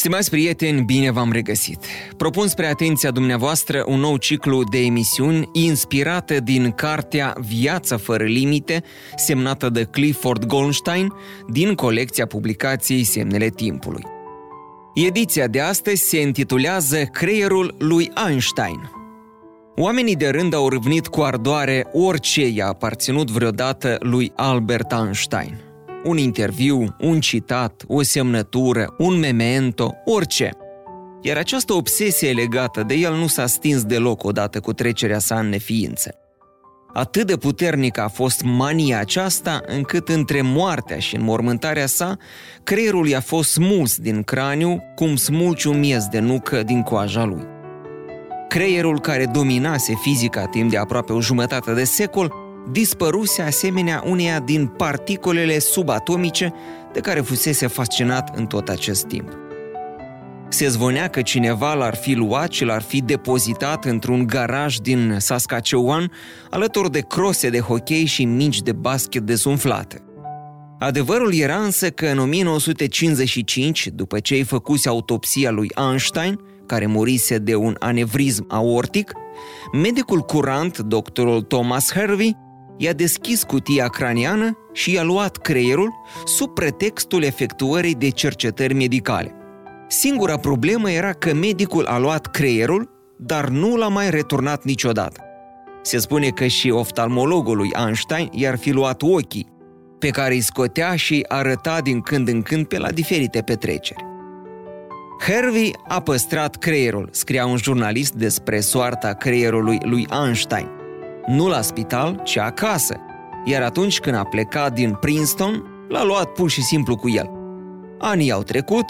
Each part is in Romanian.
Stimați prieteni, bine v-am regăsit! Propun spre atenția dumneavoastră un nou ciclu de emisiuni inspirate din cartea Viața fără limite, semnată de Clifford Goldstein, din colecția publicației Semnele Timpului. Ediția de astăzi se intitulează Creierul lui Einstein. Oamenii de rând au râvnit cu ardoare orice i-a aparținut vreodată lui Albert Einstein – un interviu, un citat, o semnătură, un memento, orice. Iar această obsesie legată de el nu s-a stins deloc odată cu trecerea sa în neființă. Atât de puternică a fost mania aceasta, încât între moartea și înmormântarea sa, creierul i-a fost smuls din craniu, cum smulci un miez de nucă din coaja lui. Creierul care dominase fizica timp de aproape o jumătate de secol dispăruse asemenea uneia din particolele subatomice de care fusese fascinat în tot acest timp. Se zvonea că cineva l-ar fi luat și l-ar fi depozitat într-un garaj din Saskatchewan, alături de crose de hockey și mingi de basket dezumflate. Adevărul era însă că în 1955, după ce îi făcuse autopsia lui Einstein, care murise de un anevrism aortic, medicul curant, doctorul Thomas Hervey, i-a deschis cutia craniană și i-a luat creierul sub pretextul efectuării de cercetări medicale. Singura problemă era că medicul a luat creierul, dar nu l-a mai returnat niciodată. Se spune că și oftalmologul lui Einstein i-ar fi luat ochii, pe care îi scotea și arăta din când în când pe la diferite petreceri. Hervey a păstrat creierul, scria un jurnalist despre soarta creierului lui Einstein nu la spital, ci acasă. Iar atunci când a plecat din Princeton, l-a luat pur și simplu cu el. Anii au trecut,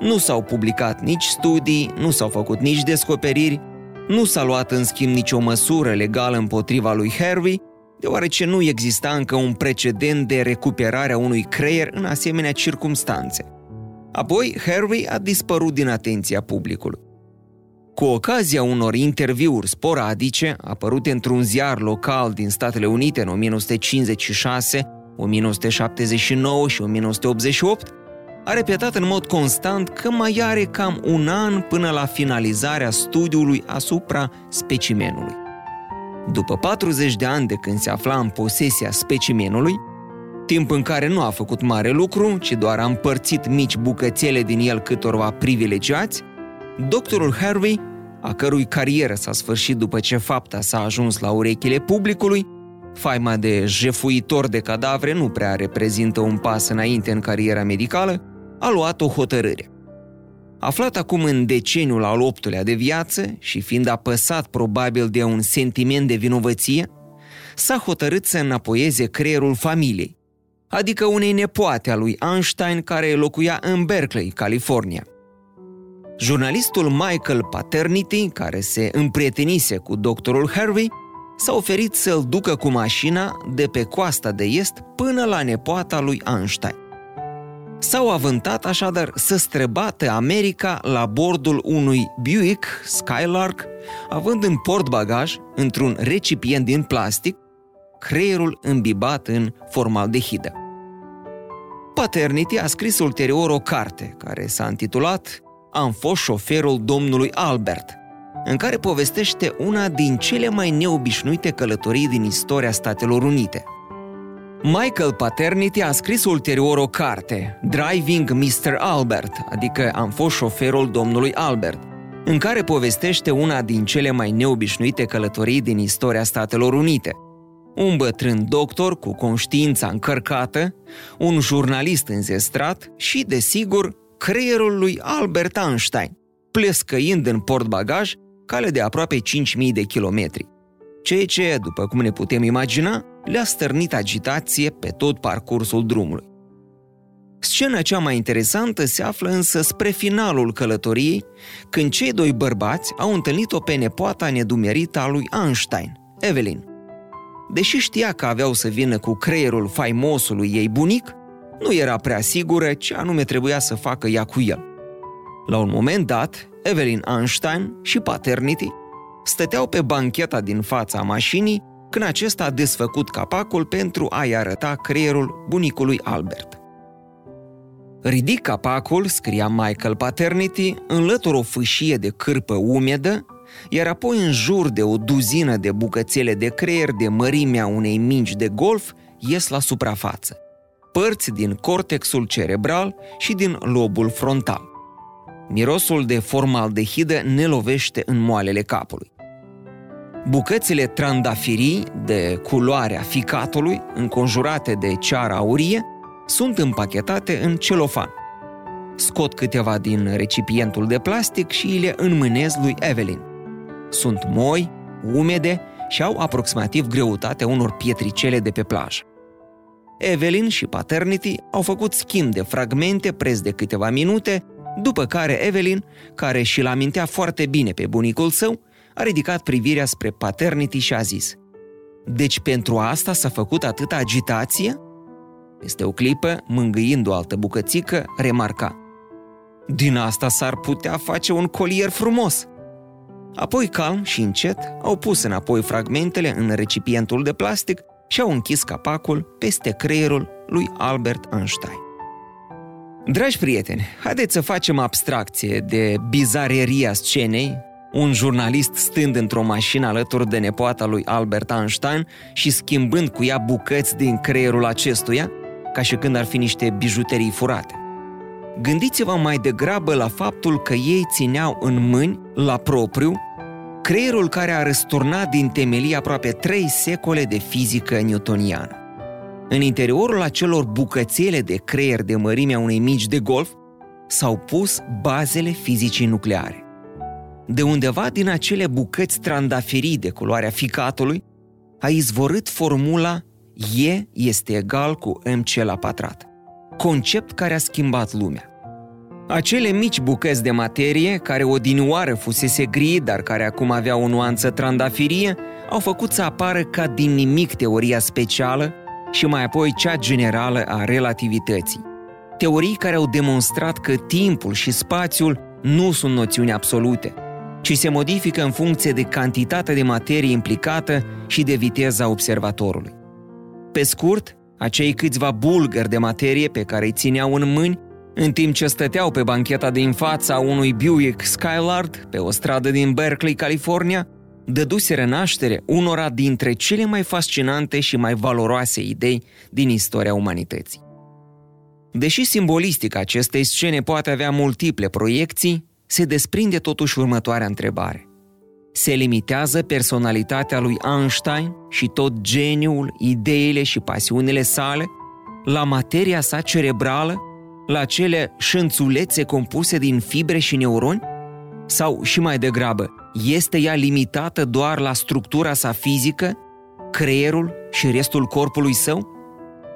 nu s-au publicat nici studii, nu s-au făcut nici descoperiri, nu s-a luat în schimb nicio măsură legală împotriva lui Harvey, deoarece nu exista încă un precedent de recuperare a unui creier în asemenea circumstanțe. Apoi, Harvey a dispărut din atenția publicului. Cu ocazia unor interviuri sporadice, apărute într-un ziar local din Statele Unite în 1956, 1979 și 1988, a repetat în mod constant că mai are cam un an până la finalizarea studiului asupra specimenului. După 40 de ani de când se afla în posesia specimenului, timp în care nu a făcut mare lucru, ci doar a împărțit mici bucățele din el câtorva privilegiați, doctorul Harvey, a cărui carieră s-a sfârșit după ce fapta s-a ajuns la urechile publicului, faima de jefuitor de cadavre nu prea reprezintă un pas înainte în cariera medicală, a luat o hotărâre. Aflat acum în deceniul al optulea de viață și fiind apăsat probabil de un sentiment de vinovăție, s-a hotărât să înapoieze creierul familiei, adică unei nepoate a lui Einstein care locuia în Berkeley, California – Jurnalistul Michael Paternity, care se împrietenise cu doctorul Harvey, s-a oferit să-l ducă cu mașina de pe coasta de est până la nepoata lui Einstein. S-au avântat așadar să străbată America la bordul unui Buick Skylark, având în portbagaj, într-un recipient din plastic, creierul îmbibat în formaldehidă. Paternity a scris ulterior o carte care s-a intitulat am fost șoferul domnului Albert, în care povestește una din cele mai neobișnuite călătorii din istoria Statelor Unite. Michael Paternity a scris ulterior o carte, Driving Mr. Albert, adică Am fost șoferul domnului Albert, în care povestește una din cele mai neobișnuite călătorii din istoria Statelor Unite. Un bătrân doctor cu conștiința încărcată, un jurnalist înzestrat și, desigur, creierul lui Albert Einstein, plescăind în portbagaj cale de aproape 5.000 de kilometri. Ceea ce, după cum ne putem imagina, le-a stârnit agitație pe tot parcursul drumului. Scena cea mai interesantă se află însă spre finalul călătoriei, când cei doi bărbați au întâlnit-o pe nepoata nedumerită a lui Einstein, Evelyn. Deși știa că aveau să vină cu creierul faimosului ei bunic, nu era prea sigură ce anume trebuia să facă ea cu el. La un moment dat, Evelyn Einstein și Paternity stăteau pe bancheta din fața mașinii când acesta a desfăcut capacul pentru a-i arăta creierul bunicului Albert. Ridic capacul, scria Michael Paternity, înlătur o fâșie de cârpă umedă, iar apoi în jur de o duzină de bucățele de creier de mărimea unei mingi de golf ies la suprafață. Părți din cortexul cerebral și din lobul frontal. Mirosul de formaldehidă ne lovește în moalele capului. Bucățile trandafirii de culoarea ficatului, înconjurate de ceara aurie, sunt împachetate în celofan. Scot câteva din recipientul de plastic și le înmânez lui Evelyn. Sunt moi, umede și au aproximativ greutatea unor pietricele de pe plajă. Evelyn și Paternity au făcut schimb de fragmente preț de câteva minute, după care Evelyn, care și-l amintea foarte bine pe bunicul său, a ridicat privirea spre Paternity și a zis Deci pentru asta s-a făcut atâta agitație?" Este o clipă, mângâind o altă bucățică, remarca. Din asta s-ar putea face un colier frumos. Apoi, calm și încet, au pus înapoi fragmentele în recipientul de plastic și au închis capacul peste creierul lui Albert Einstein. Dragi prieteni, haideți să facem abstracție de bizareria scenei, un jurnalist stând într-o mașină alături de nepoata lui Albert Einstein și schimbând cu ea bucăți din creierul acestuia, ca și când ar fi niște bijuterii furate. Gândiți-vă mai degrabă la faptul că ei țineau în mâini, la propriu, creierul care a răsturnat din temelii aproape trei secole de fizică newtoniană. În interiorul acelor bucățele de creier de mărimea unei mici de golf s-au pus bazele fizicii nucleare. De undeva din acele bucăți trandafirii de culoarea ficatului a izvorât formula E este egal cu MC la pătrat. Concept care a schimbat lumea. Acele mici bucăți de materie, care odinioară fusese gri, dar care acum aveau o nuanță trandafirie, au făcut să apară ca din nimic teoria specială și mai apoi cea generală a relativității. Teorii care au demonstrat că timpul și spațiul nu sunt noțiuni absolute, ci se modifică în funcție de cantitatea de materie implicată și de viteza observatorului. Pe scurt, acei câțiva bulgări de materie pe care îi țineau în mâini, în timp ce stăteau pe bancheta din fața unui Buick Skylard pe o stradă din Berkeley, California, dăduseră naștere unora dintre cele mai fascinante și mai valoroase idei din istoria umanității. Deși simbolistica acestei scene poate avea multiple proiecții, se desprinde totuși următoarea întrebare se limitează personalitatea lui Einstein și tot geniul, ideile și pasiunile sale la materia sa cerebrală, la cele șânțulețe compuse din fibre și neuroni? Sau, și mai degrabă, este ea limitată doar la structura sa fizică, creierul și restul corpului său?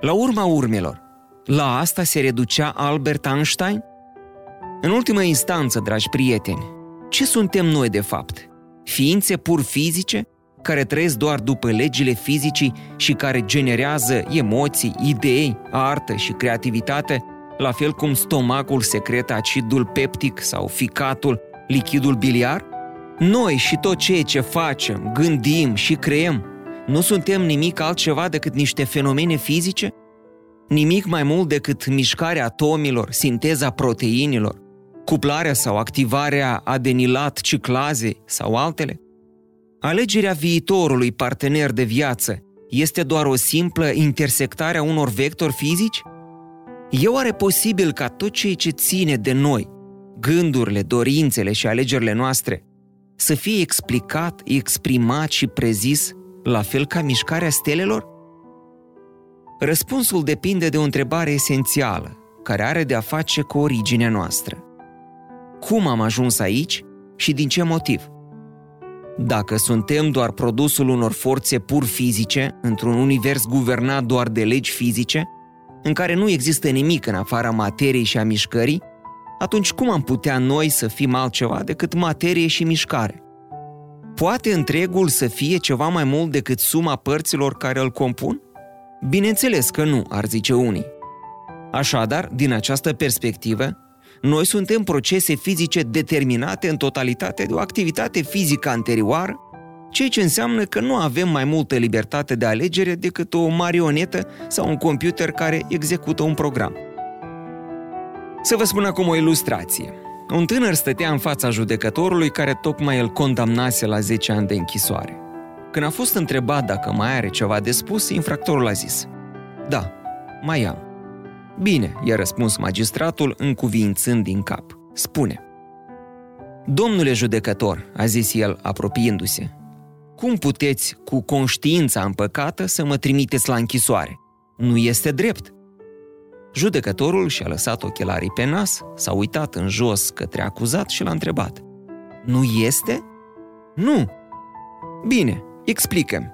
La urma urmelor, la asta se reducea Albert Einstein? În ultimă instanță, dragi prieteni, ce suntem noi de fapt? ființe pur fizice, care trăiesc doar după legile fizicii și care generează emoții, idei, artă și creativitate, la fel cum stomacul secretă acidul peptic sau ficatul, lichidul biliar? Noi și tot ceea ce facem, gândim și creăm, nu suntem nimic altceva decât niște fenomene fizice? Nimic mai mult decât mișcarea atomilor, sinteza proteinilor, cuplarea sau activarea adenilat ciclazei sau altele? Alegerea viitorului partener de viață este doar o simplă intersectare a unor vectori fizici? E oare posibil ca tot ceea ce ține de noi, gândurile, dorințele și alegerile noastre, să fie explicat, exprimat și prezis la fel ca mișcarea stelelor? Răspunsul depinde de o întrebare esențială, care are de a face cu originea noastră cum am ajuns aici și din ce motiv. Dacă suntem doar produsul unor forțe pur fizice, într-un univers guvernat doar de legi fizice, în care nu există nimic în afara materiei și a mișcării, atunci cum am putea noi să fim altceva decât materie și mișcare? Poate întregul să fie ceva mai mult decât suma părților care îl compun? Bineînțeles că nu, ar zice unii. Așadar, din această perspectivă, noi suntem procese fizice determinate în totalitate de o activitate fizică anterioară, ceea ce înseamnă că nu avem mai multă libertate de alegere decât o marionetă sau un computer care execută un program. Să vă spun acum o ilustrație. Un tânăr stătea în fața judecătorului care tocmai îl condamnase la 10 ani de închisoare. Când a fost întrebat dacă mai are ceva de spus, infractorul a zis Da, mai am. Bine, i-a răspuns magistratul încuvințând din cap. Spune. Domnule judecător, a zis el apropiindu-se, cum puteți, cu conștiința împăcată, să mă trimiteți la închisoare? Nu este drept. Judecătorul și-a lăsat ochelarii pe nas, s-a uitat în jos către acuzat și l-a întrebat. Nu este? Nu. Bine, explică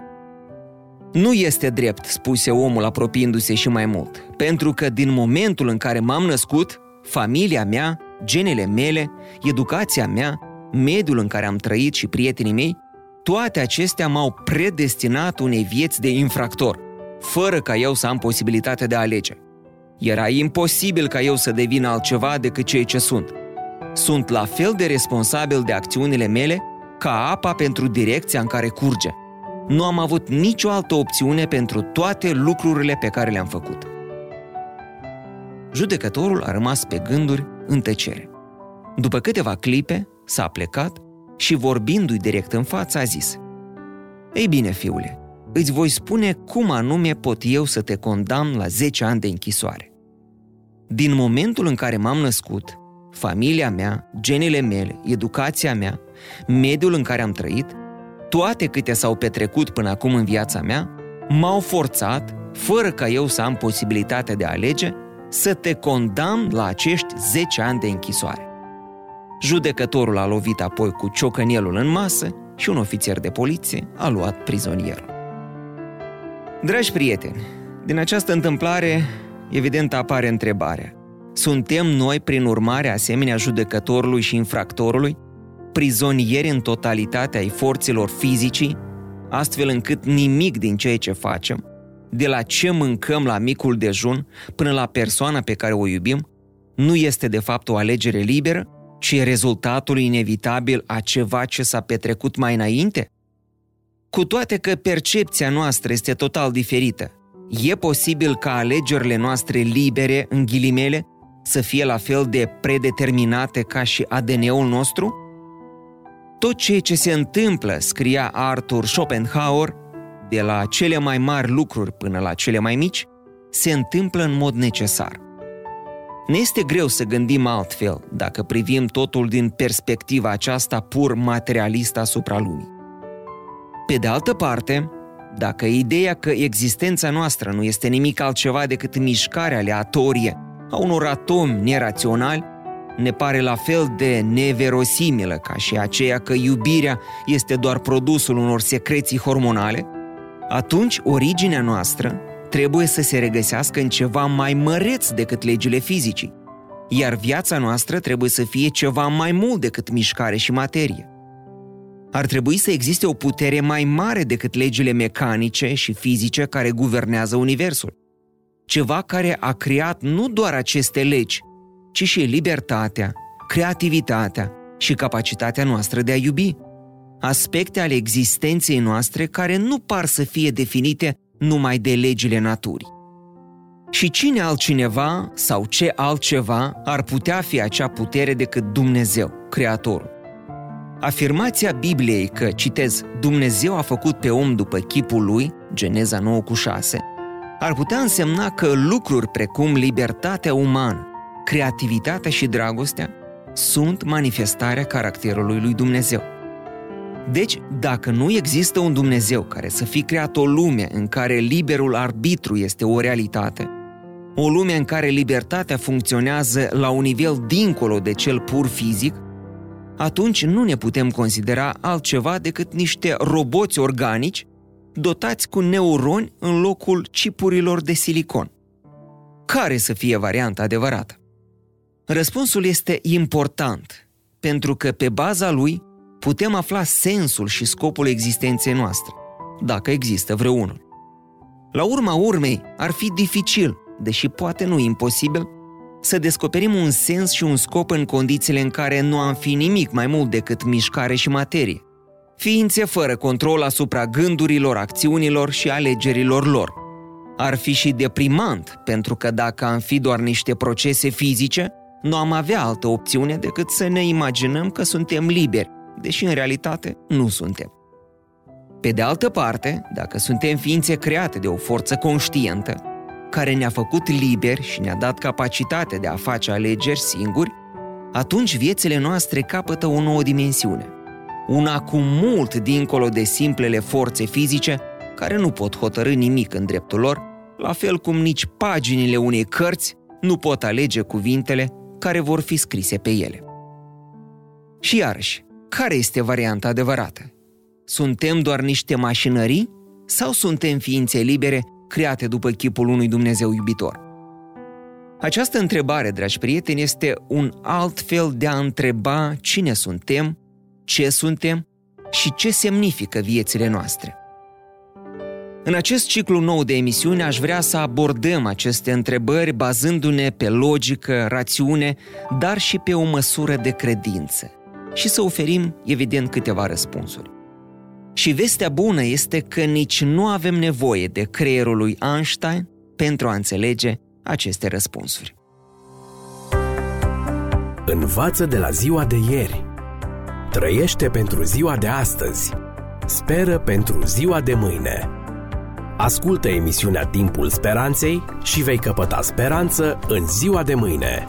Nu este drept, spuse omul apropiindu-se și mai mult, pentru că din momentul în care m-am născut, familia mea, genele mele, educația mea, mediul în care am trăit și prietenii mei, toate acestea m-au predestinat unei vieți de infractor, fără ca eu să am posibilitatea de a alege. Era imposibil ca eu să devin altceva decât ceea ce sunt. Sunt la fel de responsabil de acțiunile mele ca apa pentru direcția în care curge. Nu am avut nicio altă opțiune pentru toate lucrurile pe care le-am făcut. Judecătorul a rămas pe gânduri în tăcere. După câteva clipe, s-a plecat și vorbindu-i direct în față a zis Ei bine, fiule, îți voi spune cum anume pot eu să te condamn la 10 ani de închisoare. Din momentul în care m-am născut, familia mea, genele mele, educația mea, mediul în care am trăit, toate câte s-au petrecut până acum în viața mea, m-au forțat, fără ca eu să am posibilitatea de a alege, să te condamn la acești 10 ani de închisoare. Judecătorul a lovit apoi cu ciocănielul în masă și un ofițer de poliție a luat prizonierul. Dragi prieteni, din această întâmplare, evident apare întrebarea. Suntem noi, prin urmare, asemenea judecătorului și infractorului, prizonieri în totalitatea ai forțelor fizicii, astfel încât nimic din ceea ce facem, de la ce mâncăm la micul dejun până la persoana pe care o iubim, nu este de fapt o alegere liberă, ci e rezultatul inevitabil a ceva ce s-a petrecut mai înainte? Cu toate că percepția noastră este total diferită, e posibil ca alegerile noastre libere, în ghilimele, să fie la fel de predeterminate ca și ADN-ul nostru? Tot ceea ce se întâmplă, scria Arthur Schopenhauer, de la cele mai mari lucruri până la cele mai mici, se întâmplă în mod necesar. Ne este greu să gândim altfel dacă privim totul din perspectiva aceasta pur materialistă asupra lumii. Pe de altă parte, dacă ideea că existența noastră nu este nimic altceva decât mișcarea aleatorie a unor atomi neraționali, ne pare la fel de neverosimilă ca și aceea că iubirea este doar produsul unor secreții hormonale, atunci originea noastră trebuie să se regăsească în ceva mai măreț decât legile fizicii, iar viața noastră trebuie să fie ceva mai mult decât mișcare și materie. Ar trebui să existe o putere mai mare decât legile mecanice și fizice care guvernează Universul. Ceva care a creat nu doar aceste legi, ci și libertatea, creativitatea și capacitatea noastră de a iubi. Aspecte ale existenței noastre care nu par să fie definite numai de legile naturii. Și cine altcineva sau ce altceva ar putea fi acea putere decât Dumnezeu, Creatorul? Afirmația Bibliei că, citez, Dumnezeu a făcut pe om după chipul lui, Geneza 9 cu 6, ar putea însemna că lucruri precum libertatea umană, creativitatea și dragostea sunt manifestarea caracterului lui Dumnezeu. Deci, dacă nu există un Dumnezeu care să fi creat o lume în care liberul arbitru este o realitate, o lume în care libertatea funcționează la un nivel dincolo de cel pur fizic, atunci nu ne putem considera altceva decât niște roboți organici dotați cu neuroni în locul cipurilor de silicon. care să fie varianta adevărată? Răspunsul este important, pentru că pe baza lui putem afla sensul și scopul existenței noastre, dacă există vreunul. La urma urmei, ar fi dificil, deși poate nu imposibil, să descoperim un sens și un scop în condițiile în care nu am fi nimic mai mult decât mișcare și materie. Ființe fără control asupra gândurilor, acțiunilor și alegerilor lor. Ar fi și deprimant, pentru că dacă am fi doar niște procese fizice, nu am avea altă opțiune decât să ne imaginăm că suntem liberi, deși în realitate nu suntem. Pe de altă parte, dacă suntem ființe create de o forță conștientă, care ne-a făcut liberi și ne-a dat capacitatea de a face alegeri singuri, atunci viețile noastre capătă o nouă dimensiune. Una cu mult dincolo de simplele forțe fizice care nu pot hotărâ nimic în dreptul lor, la fel cum nici paginile unei cărți nu pot alege cuvintele care vor fi scrise pe ele. Și iarăși, care este varianta adevărată? Suntem doar niște mașinării sau suntem ființe libere create după chipul unui Dumnezeu iubitor? Această întrebare, dragi prieteni, este un alt fel de a întreba cine suntem, ce suntem și ce semnifică viețile noastre. În acest ciclu nou de emisiune aș vrea să abordăm aceste întrebări bazându-ne pe logică, rațiune, dar și pe o măsură de credință și să oferim, evident, câteva răspunsuri. Și vestea bună este că nici nu avem nevoie de creierul lui Einstein pentru a înțelege aceste răspunsuri. Învață de la ziua de ieri. Trăiește pentru ziua de astăzi. Speră pentru ziua de mâine. Ascultă emisiunea Timpul Speranței și vei căpăta speranță în ziua de mâine.